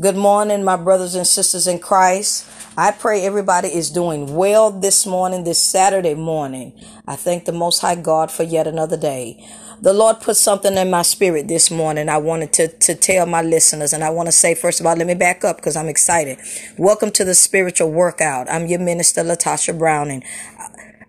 Good morning, my brothers and sisters in Christ. I pray everybody is doing well this morning, this Saturday morning. I thank the Most High God for yet another day. The Lord put something in my spirit this morning. I wanted to, to tell my listeners, and I want to say, first of all, let me back up because I'm excited. Welcome to the spiritual workout. I'm your minister, Latysha Browning.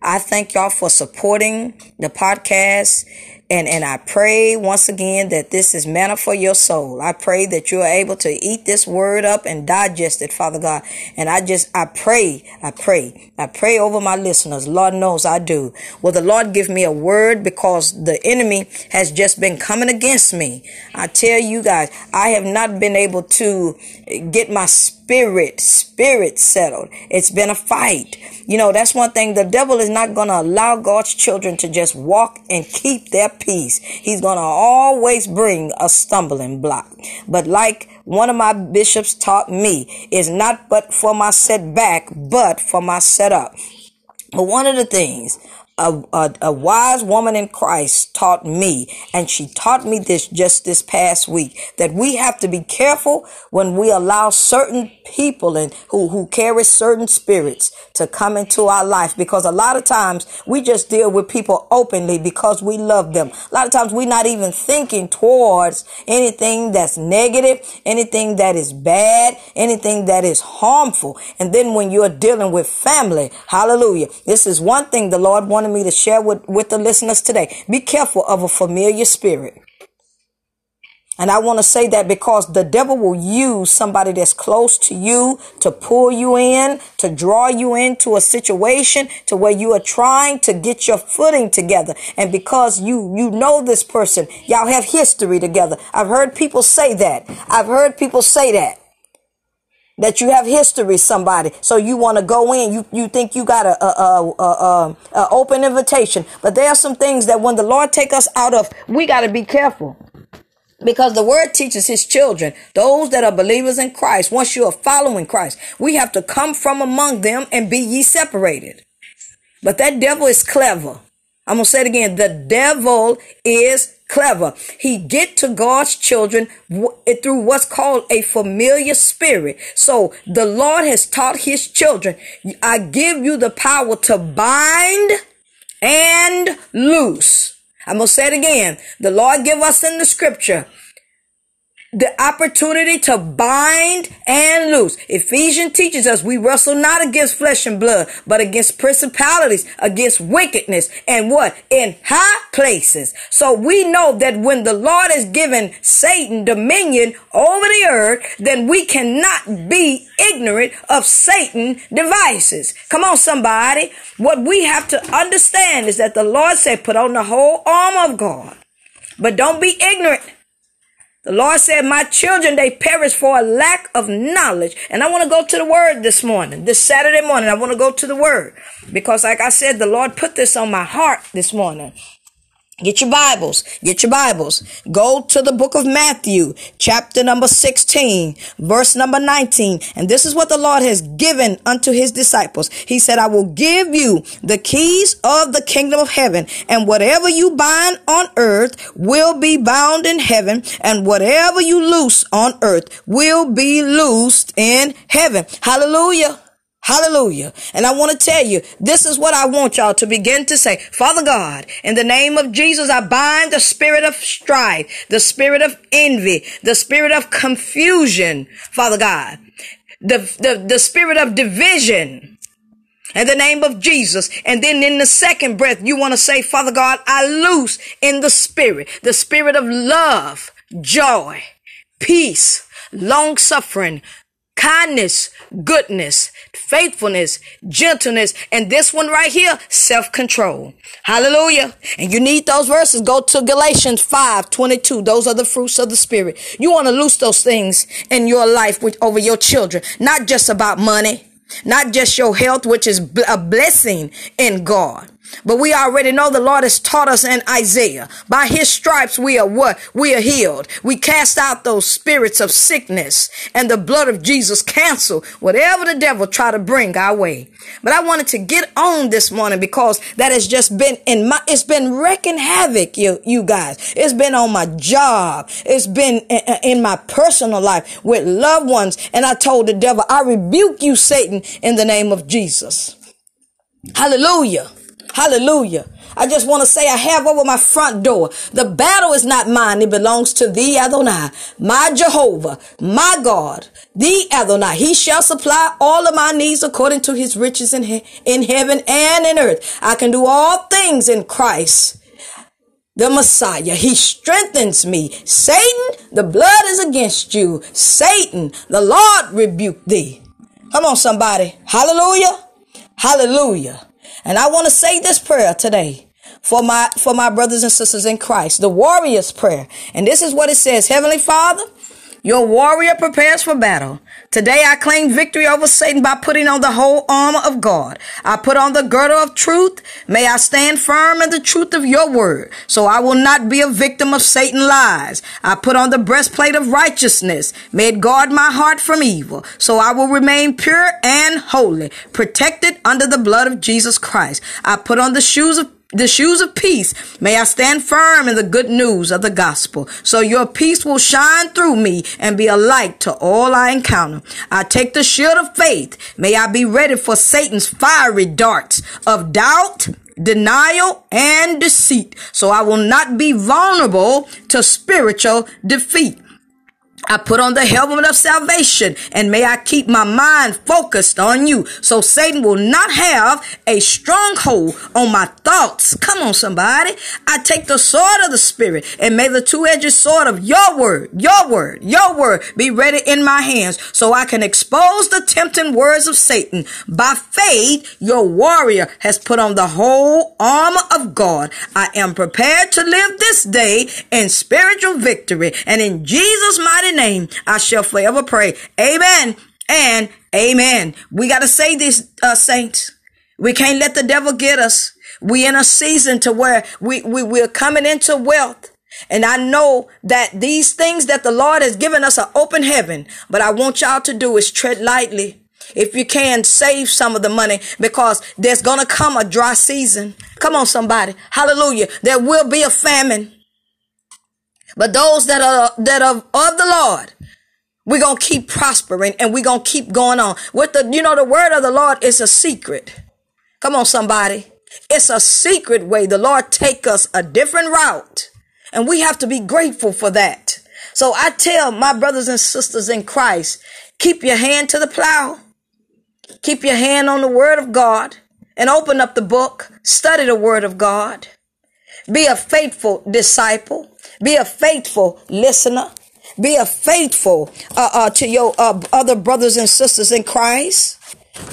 I thank y'all for supporting the podcast and, and I pray once again that this is manna for your soul. I pray that you are able to eat this word up and digest it, Father God. And I just, I pray, I pray, I pray over my listeners. Lord knows I do. Will the Lord give me a word because the enemy has just been coming against me. I tell you guys, I have not been able to get my spirit, spirit settled. It's been a fight. You know, that's one thing. The devil is not going to allow God's children to just walk and keep their peace. He's going to always bring a stumbling block. But like one of my bishops taught me, is not but for my setback, but for my setup. But one of the things a, a, a, wise woman in Christ taught me, and she taught me this just this past week, that we have to be careful when we allow certain people and who, who carry certain spirits to come into our life because a lot of times we just deal with people openly because we love them. A lot of times we're not even thinking towards anything that's negative, anything that is bad, anything that is harmful. And then when you're dealing with family, hallelujah, this is one thing the Lord wanted me to share with, with the listeners today. Be careful of a familiar spirit. And I want to say that because the devil will use somebody that's close to you to pull you in, to draw you into a situation to where you are trying to get your footing together. And because you, you know this person, y'all have history together. I've heard people say that. I've heard people say that. That you have history, somebody, so you want to go in. You you think you got a, a, a, a, um, a open invitation, but there are some things that when the Lord take us out of, we got to be careful. Because the word teaches his children, those that are believers in Christ, once you are following Christ, we have to come from among them and be ye separated. But that devil is clever. I'm to say it again. The devil is clever. He get to God's children through what's called a familiar spirit. So the Lord has taught his children, I give you the power to bind and loose. I'm going to say it again. The Lord give us in the scripture the opportunity to bind and loose. Ephesians teaches us we wrestle not against flesh and blood, but against principalities, against wickedness, and what? In high places. So we know that when the Lord has given Satan dominion over the earth, then we cannot be ignorant of Satan devices. Come on, somebody. What we have to understand is that the Lord said, put on the whole arm of God. But don't be ignorant the Lord said, my children, they perish for a lack of knowledge. And I want to go to the word this morning, this Saturday morning. I want to go to the word because like I said, the Lord put this on my heart this morning. Get your Bibles. Get your Bibles. Go to the book of Matthew, chapter number 16, verse number 19. And this is what the Lord has given unto his disciples. He said, I will give you the keys of the kingdom of heaven and whatever you bind on earth will be bound in heaven and whatever you loose on earth will be loosed in heaven. Hallelujah. Hallelujah. And I want to tell you, this is what I want y'all to begin to say. Father God, in the name of Jesus, I bind the spirit of strife, the spirit of envy, the spirit of confusion, Father God, the, the, the spirit of division. In the name of Jesus. And then in the second breath, you want to say, Father God, I loose in the spirit, the spirit of love, joy, peace, long suffering, kindness, goodness, faithfulness, gentleness, and this one right here, self-control. Hallelujah. And you need those verses. Go to Galatians 5, 22. Those are the fruits of the spirit. You want to loose those things in your life with, over your children. Not just about money, not just your health, which is a blessing in God. But we already know the Lord has taught us in Isaiah. By his stripes we are what? We are healed. We cast out those spirits of sickness and the blood of Jesus cancel whatever the devil try to bring our way. But I wanted to get on this morning because that has just been in my, it's been wrecking havoc, you, you guys. It's been on my job. It's been in, in my personal life with loved ones. And I told the devil, I rebuke you, Satan, in the name of Jesus. Hallelujah. Hallelujah. I just want to say I have over my front door. The battle is not mine. It belongs to thee, Adonai, my Jehovah, my God, thee, Adonai. He shall supply all of my needs according to his riches in, he- in heaven and in earth. I can do all things in Christ. The Messiah, He strengthens me. Satan, the blood is against you. Satan, the Lord rebuke thee. Come on, somebody. Hallelujah. Hallelujah. And I want to say this prayer today for my, for my brothers and sisters in Christ, the warrior's prayer. And this is what it says. Heavenly Father, your warrior prepares for battle. Today I claim victory over Satan by putting on the whole armor of God. I put on the girdle of truth. May I stand firm in the truth of your word, so I will not be a victim of Satan's lies. I put on the breastplate of righteousness. May it guard my heart from evil, so I will remain pure and holy, protected under the blood of Jesus Christ. I put on the shoes of the shoes of peace. May I stand firm in the good news of the gospel. So your peace will shine through me and be a light to all I encounter. I take the shield of faith. May I be ready for Satan's fiery darts of doubt, denial, and deceit. So I will not be vulnerable to spiritual defeat. I put on the helmet of salvation and may I keep my mind focused on you so Satan will not have a stronghold on my thoughts. Come on, somebody. I take the sword of the spirit and may the two-edged sword of your word, your word, your word be ready in my hands so I can expose the tempting words of Satan. By faith, your warrior has put on the whole armor of God. I am prepared to live this day in spiritual victory and in Jesus' mighty name, I shall forever pray. Amen and amen. We got to say this, uh, saints. We can't let the devil get us. We in a season to where we, we, we're coming into wealth. And I know that these things that the Lord has given us are open heaven. But I want y'all to do is tread lightly. If you can save some of the money because there's going to come a dry season. Come on, somebody. Hallelujah. There will be a famine. But those that are, that are of the Lord, we're to keep prospering and we're to keep going on. With the, you know, the word of the Lord is a secret. Come on, somebody. It's a secret way. The Lord take us a different route and we have to be grateful for that. So I tell my brothers and sisters in Christ, keep your hand to the plow. Keep your hand on the word of God and open up the book. Study the word of God. Be a faithful disciple. Be a faithful listener. Be a faithful uh, uh, to your uh, other brothers and sisters in Christ.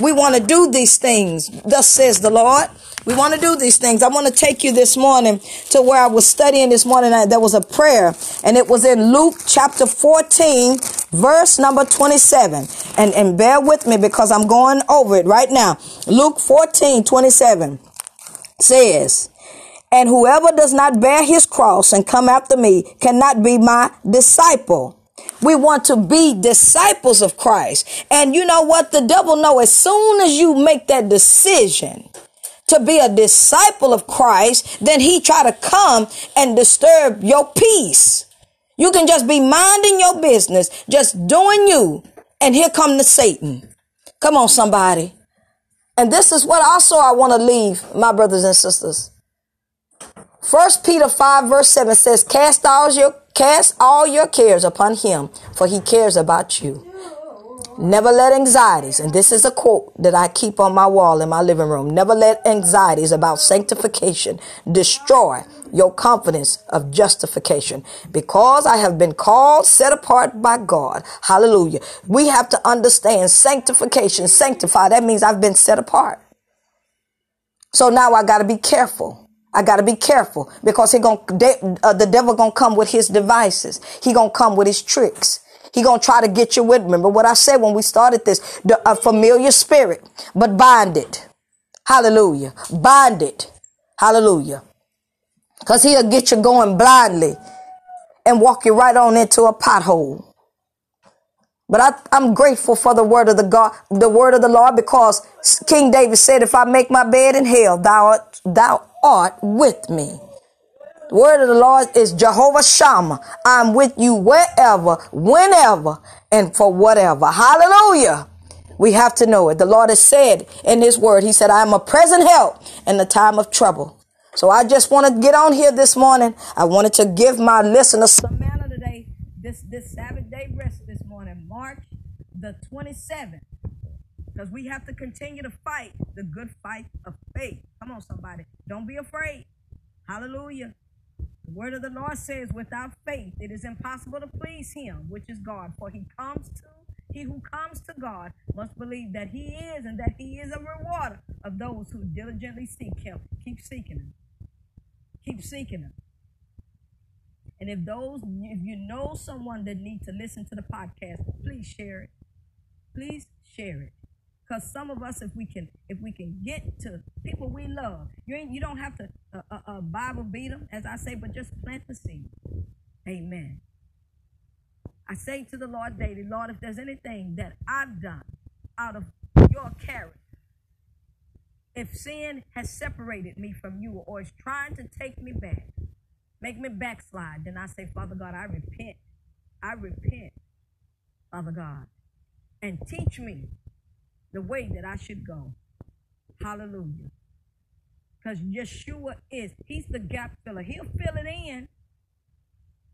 We want to do these things. Thus says the Lord. We want to do these things. I want to take you this morning to where I was studying this morning. There was a prayer and it was in Luke chapter 14, verse number 27. And, and bear with me because I'm going over it right now. Luke 14, 27 says, and whoever does not bear his cross and come after me cannot be my disciple. We want to be disciples of Christ. And you know what? The devil know as soon as you make that decision to be a disciple of Christ, then he try to come and disturb your peace. You can just be minding your business, just doing you. And here come the Satan. Come on, somebody. And this is what also I want to leave my brothers and sisters. First Peter 5 verse 7 says, cast all your, cast all your cares upon him, for he cares about you. Never let anxieties, and this is a quote that I keep on my wall in my living room. Never let anxieties about sanctification destroy your confidence of justification. Because I have been called, set apart by God. Hallelujah. We have to understand sanctification, sanctify. That means I've been set apart. So now I got to be careful. I got to be careful because he going uh, the devil going to come with his devices. He going to come with his tricks. He gonna try to get you with. Remember what I said when we started this: the, a familiar spirit, but bind it. Hallelujah, bind it. Hallelujah. Because he'll get you going blindly and walk you right on into a pothole. But I, am grateful for the word of the God, the word of the Lord, because King David said, "If I make my bed in hell, thou art, thou art with me." The word of the Lord is Jehovah Shammah. I'm with you wherever, whenever, and for whatever. Hallelujah. We have to know it. The Lord has said in His word, He said, I am a present help in the time of trouble. So I just want to get on here this morning. I wanted to give my listeners some manna today, this, this Sabbath day rest this morning, March the 27th. Because we have to continue to fight the good fight of faith. Come on, somebody. Don't be afraid. Hallelujah. The word of the Lord says, without faith, it is impossible to please him, which is God. For he comes to he who comes to God must believe that He is and that He is a rewarder of those who diligently seek Him. Keep seeking Him. Keep seeking Him. And if those, if you know someone that needs to listen to the podcast, please share it. Please share it. Because some of us, if we can, if we can get to people we love, you ain't, you don't have to uh, uh, uh Bible beat them, as I say, but just plant the seed. Amen. I say to the Lord daily, Lord, if there's anything that I've done out of your character, if sin has separated me from you or is trying to take me back, make me backslide, then I say, Father God, I repent. I repent, Father God, and teach me the way that I should go. Hallelujah. Because Yeshua is, he's the gap filler. He'll fill it in.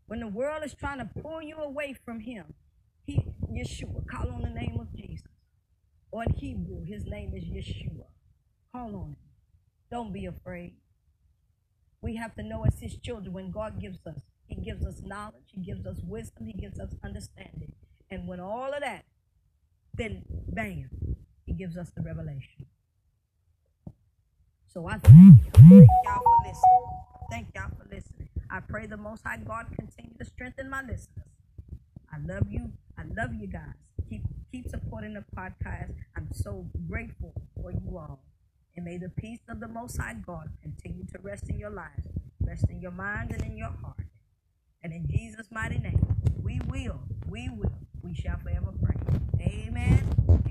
When the world is trying to pull you away from him, he, Yeshua, call on the name of Jesus. Or in Hebrew, his name is Yeshua. Call on him. Don't be afraid. We have to know as his children when God gives us, he gives us knowledge, he gives us wisdom, he gives us understanding. And when all of that, then bam, he gives us the revelation. So I thank, thank y'all for listening. Thank y'all for listening. I pray the Most High God continue to strengthen my listeners. I love you. I love you guys. Keep keep supporting the podcast. I'm so grateful for you all. And may the peace of the Most High God continue to rest in your lives, rest in your mind and in your heart. And in Jesus' mighty name, we will, we will, we shall forever pray. Amen.